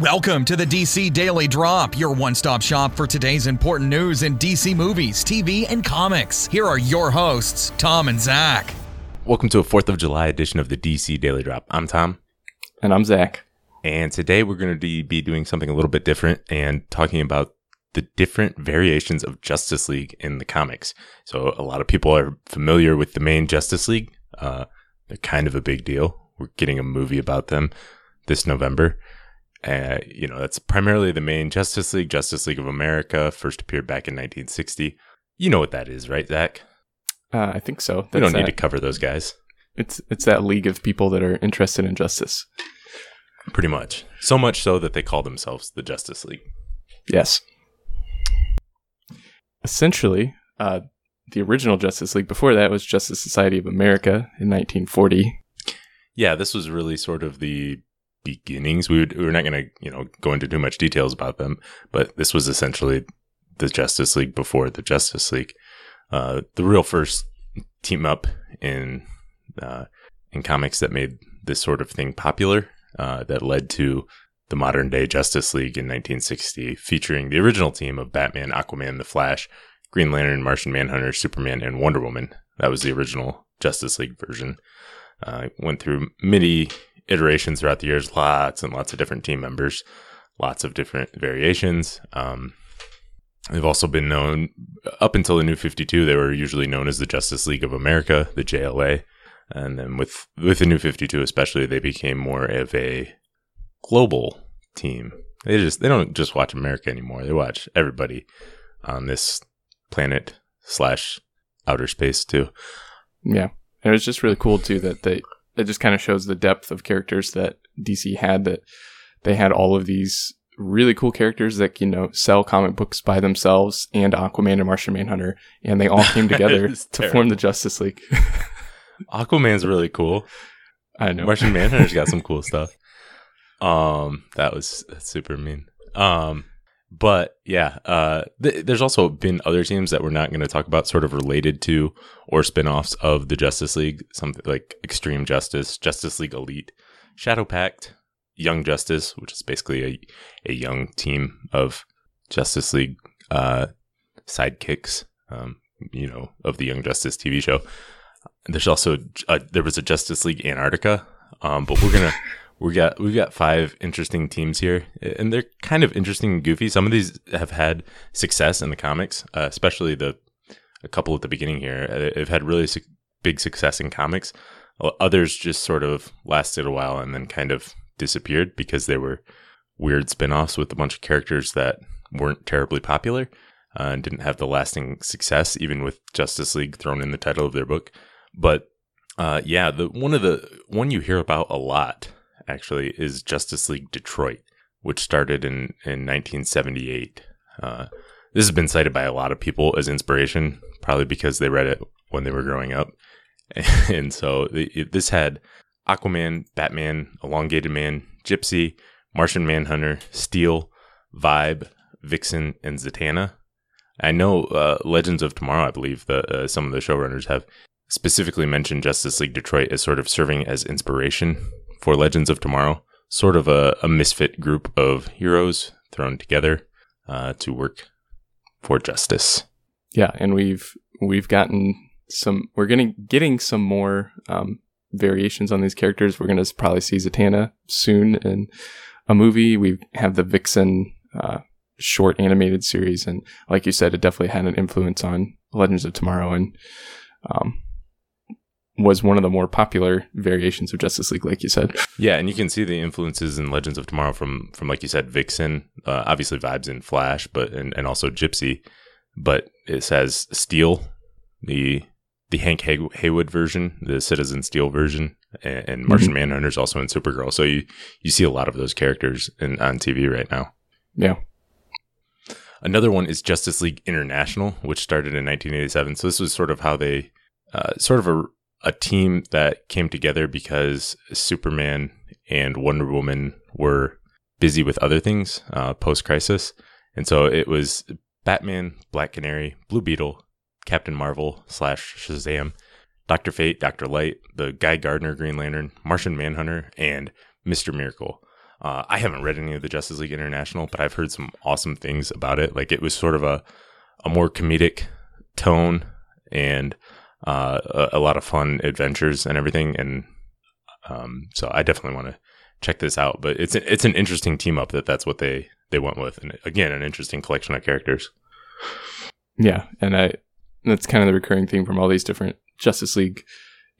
Welcome to the DC Daily Drop, your one stop shop for today's important news in DC movies, TV, and comics. Here are your hosts, Tom and Zach. Welcome to a 4th of July edition of the DC Daily Drop. I'm Tom. And I'm Zach. And today we're going to be doing something a little bit different and talking about the different variations of Justice League in the comics. So, a lot of people are familiar with the main Justice League. Uh, they're kind of a big deal. We're getting a movie about them this November. Uh, you know, that's primarily the main Justice League, Justice League of America, first appeared back in 1960. You know what that is, right, Zach? Uh, I think so. we don't need to cover those guys. It's it's that league of people that are interested in justice. Pretty much. So much so that they call themselves the Justice League. Yes. Essentially, uh, the original Justice League before that was Justice Society of America in 1940. Yeah, this was really sort of the beginnings. We, would, we were not going to, you know, go into too much details about them, but this was essentially the Justice League before the Justice League. Uh, the real first team up in uh, in comics that made this sort of thing popular, uh, that led to the modern day Justice League in 1960, featuring the original team of Batman, Aquaman, The Flash, Green Lantern, Martian Manhunter, Superman, and Wonder Woman. That was the original Justice League version. Uh, went through many iterations throughout the years, lots and lots of different team members, lots of different variations. Um, they've also been known up until the New 52, they were usually known as the Justice League of America, the JLA. And then with, with the New 52, especially, they became more of a global team. They just, they don't just watch America anymore. They watch everybody on this planet slash outer space too. Yeah. It was just really cool too that they it just kind of shows the depth of characters that DC had that they had all of these really cool characters that you know sell comic books by themselves and Aquaman and Martian Manhunter and they all came together to terrible. form the Justice League. Aquaman's really cool. I know. Martian Manhunter's got some cool stuff. Um, that was super mean. Um, but yeah, uh, th- there's also been other teams that we're not going to talk about, sort of related to or spin-offs of the Justice League, something like Extreme Justice, Justice League Elite, Shadow Pact, Young Justice, which is basically a a young team of Justice League uh, sidekicks, um, you know, of the Young Justice TV show. There's also uh, there was a Justice League Antarctica, um, but we're gonna we got we've got five interesting teams here, and they're kind of interesting and goofy. Some of these have had success in the comics, uh, especially the a couple at the beginning here. Uh, They've had really su- big success in comics. Others just sort of lasted a while and then kind of disappeared because they were weird spin-offs with a bunch of characters that weren't terribly popular uh, and didn't have the lasting success, even with Justice League thrown in the title of their book. But uh, yeah, the one of the one you hear about a lot actually is Justice League Detroit, which started in in 1978. Uh, this has been cited by a lot of people as inspiration, probably because they read it when they were growing up, and so this had Aquaman, Batman, Elongated Man, Gypsy, Martian Manhunter, Steel, Vibe, Vixen, and Zatanna. I know uh, Legends of Tomorrow. I believe that uh, some of the showrunners have specifically mentioned Justice League Detroit as sort of serving as inspiration for Legends of Tomorrow, sort of a, a misfit group of heroes thrown together uh, to work for justice. Yeah, and we've we've gotten some. We're getting getting some more um, variations on these characters. We're going to probably see Zatanna soon in a movie. We have the Vixen uh, short animated series, and like you said, it definitely had an influence on Legends of Tomorrow, and um, was one of the more popular variations of Justice League, like you said. Yeah, and you can see the influences in Legends of Tomorrow from from like you said, Vixen, uh, obviously Vibe's in Flash, but and, and also Gypsy, but it says Steel, the the Hank Hay- Heywood version, the Citizen Steel version, and, and Martian Mhm. Manhunter's also in Supergirl. So you you see a lot of those characters in on TV right now. Yeah, Another one is Justice League International, which started in 1987. So this was sort of how they, uh, sort of a, a team that came together because Superman and Wonder Woman were busy with other things uh, post crisis. And so it was Batman, Black Canary, Blue Beetle, Captain Marvel slash Shazam, Doctor Fate, Doctor Light, the Guy Gardner Green Lantern, Martian Manhunter, and Mister Miracle. Uh, I haven't read any of the Justice League International, but I've heard some awesome things about it. Like it was sort of a a more comedic tone and uh, a, a, lot of fun adventures and everything. And um, so I definitely want to check this out. But it's it's an interesting team up that that's what they they went with, and again, an interesting collection of characters. Yeah, and I that's kind of the recurring theme from all these different Justice League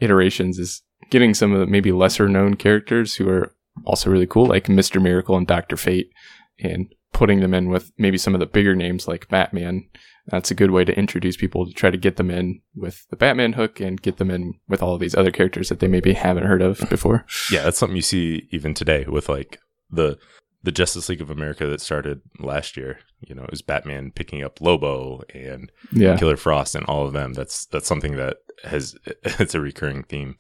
iterations is getting some of the maybe lesser known characters who are also really cool, like Mister Miracle and Doctor Fate, and putting them in with maybe some of the bigger names like Batman. That's a good way to introduce people to try to get them in with the Batman hook and get them in with all of these other characters that they maybe haven't heard of before. Yeah, that's something you see even today with like the the Justice League of America that started last year. You know, it was Batman picking up Lobo and yeah. Killer Frost and all of them. That's that's something that has it's a recurring theme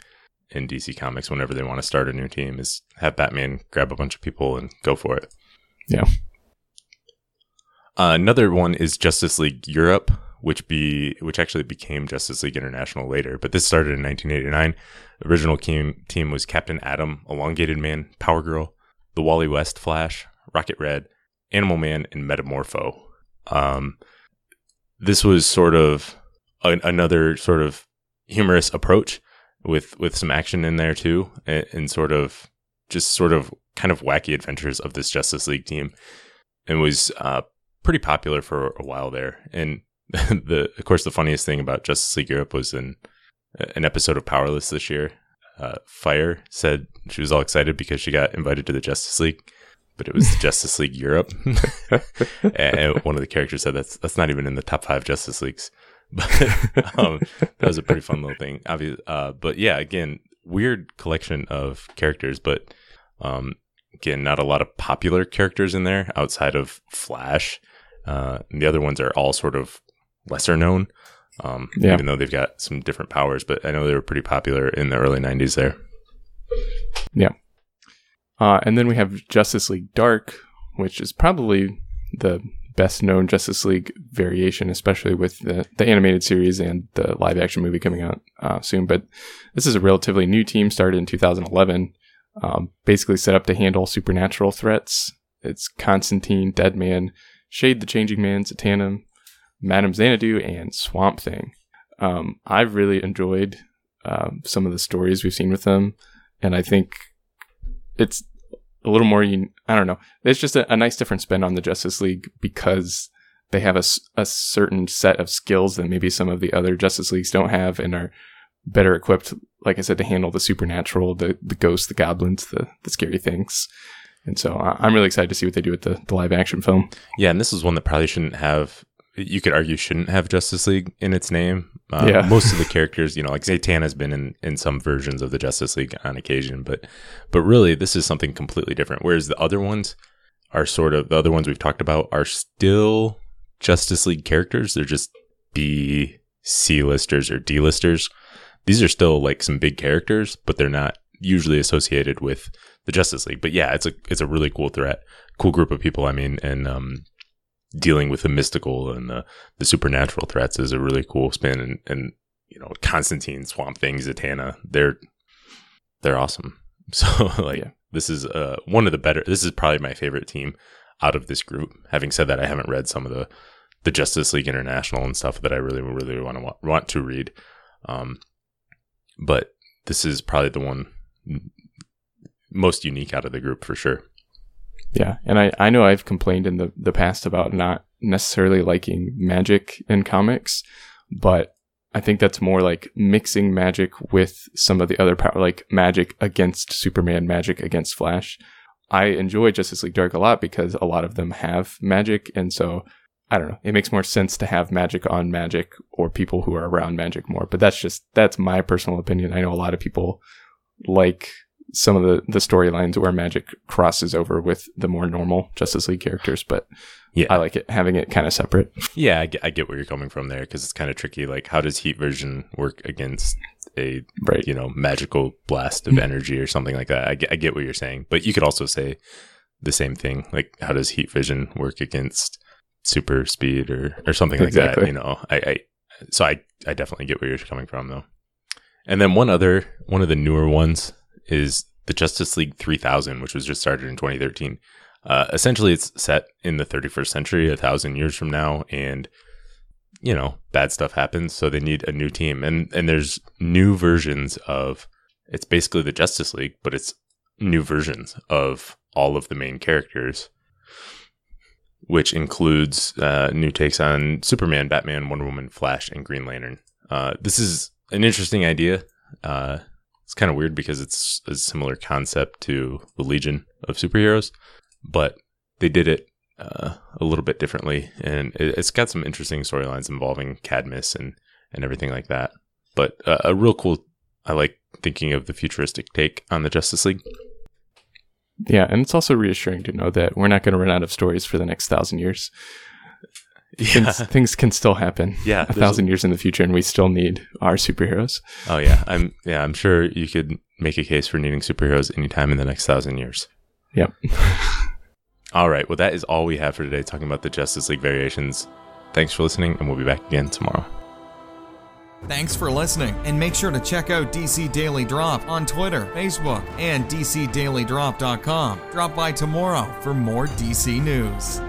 in DC Comics whenever they want to start a new team is have Batman grab a bunch of people and go for it. Yeah. Uh, another one is Justice League Europe, which be which actually became Justice League International later, but this started in 1989. The original team team was Captain Atom, Elongated Man, Power Girl, the Wally West Flash, Rocket Red, Animal Man, and Metamorpho. Um, this was sort of a, another sort of humorous approach with with some action in there too, and, and, sort of just sort of kind of wacky adventures of this Justice League team, and was uh, pretty popular for a while there. And the of course the funniest thing about Justice League Europe was in an episode of Powerless this year. Uh, Fire said she was all excited because she got invited to the Justice League, but it was Justice League Europe. and one of the characters said that's that's not even in the top five Justice Leagues. But um, that was a pretty fun little thing. Obviously, uh, but yeah, again, weird collection of characters, but um, again, not a lot of popular characters in there outside of Flash. Uh, the other ones are all sort of lesser known, um, yeah. even though they've got some different powers. But I know they were pretty popular in the early '90s there. Yeah, uh, and then we have Justice League Dark, which is probably the best known Justice League variation, especially with the, the animated series and the live action movie coming out uh, soon. But this is a relatively new team started in 2011, um, basically set up to handle supernatural threats. It's Constantine, Deadman, Shade the Changing Man, Zatanna, Madame Xanadu, and Swamp Thing. Um, I've really enjoyed um, some of the stories we've seen with them, and I think it's a little more. I don't know. It's just a, a nice different spin on the Justice League because they have a, a certain set of skills that maybe some of the other Justice Leagues don't have, and are better equipped, like I said, to handle the supernatural, the the ghosts, the goblins, the the scary things. And so I'm really excited to see what they do with the, the live action film. Yeah, and this is one that probably shouldn't have you could argue shouldn't have Justice League in its name. Uh, yeah. most of the characters, you know, like Zatanna has been in, in some versions of the Justice League on occasion, but but really this is something completely different. Whereas the other ones are sort of the other ones we've talked about are still Justice League characters. They're just B C listers or D listers. These are still like some big characters, but they're not usually associated with the Justice League. But yeah, it's a it's a really cool threat, cool group of people. I mean, and um, dealing with the mystical and the, the supernatural threats is a really cool spin. And, and you know, Constantine, Swamp Thing, Zatanna, they're they're awesome. So like yeah. this is uh one of the better. This is probably my favorite team out of this group. Having said that, I haven't read some of the the Justice League International and stuff that I really really want to want to read. Um, but this is probably the one most unique out of the group for sure. Yeah, and I, I know I've complained in the, the past about not necessarily liking magic in comics, but I think that's more like mixing magic with some of the other power, like magic against Superman, magic against Flash. I enjoy Justice League Dark a lot because a lot of them have magic, and so I don't know. It makes more sense to have magic on magic or people who are around magic more. But that's just that's my personal opinion. I know a lot of people like some of the the storylines where magic crosses over with the more normal Justice League characters, but yeah, I like it having it kind of separate. Yeah, I get, I get where you're coming from there because it's kind of tricky. Like, how does Heat Vision work against a right. you know magical blast of hmm. energy or something like that? I get, I get what you're saying, but you could also say the same thing. Like, how does Heat Vision work against super speed or or something like exactly. that? You know, I, I so I I definitely get where you're coming from though. And then one other one of the newer ones is the Justice League 3000, which was just started in 2013. Uh, essentially, it's set in the 31st century, a thousand years from now, and you know, bad stuff happens, so they need a new team. And and there's new versions of it's basically the Justice League, but it's new versions of all of the main characters, which includes uh, new takes on Superman, Batman, Wonder Woman, Flash, and Green Lantern. Uh, this is an interesting idea. Uh, it's kind of weird because it's a similar concept to the Legion of superheroes, but they did it uh, a little bit differently, and it, has got some interesting storylines involving Cadmus and and everything like that. But uh, a real cool. I like thinking of the futuristic take on the Justice League. Yeah, and it's also reassuring to know that we're not going to run out of stories for the next thousand years. Yeah. Things, things can still happen. Yeah, a thousand years in the future, and we still need our superheroes. Oh yeah, I'm yeah, I'm sure you could make a case for needing superheroes anytime in the next thousand years. Yep. all right, well that is all we have for today, talking about the Justice League variations. Thanks for listening, and we'll be back again tomorrow. Thanks for listening, and make sure to check out DC Daily Drop on Twitter, Facebook, and DCDailyDrop.com. Drop by tomorrow for more DC news.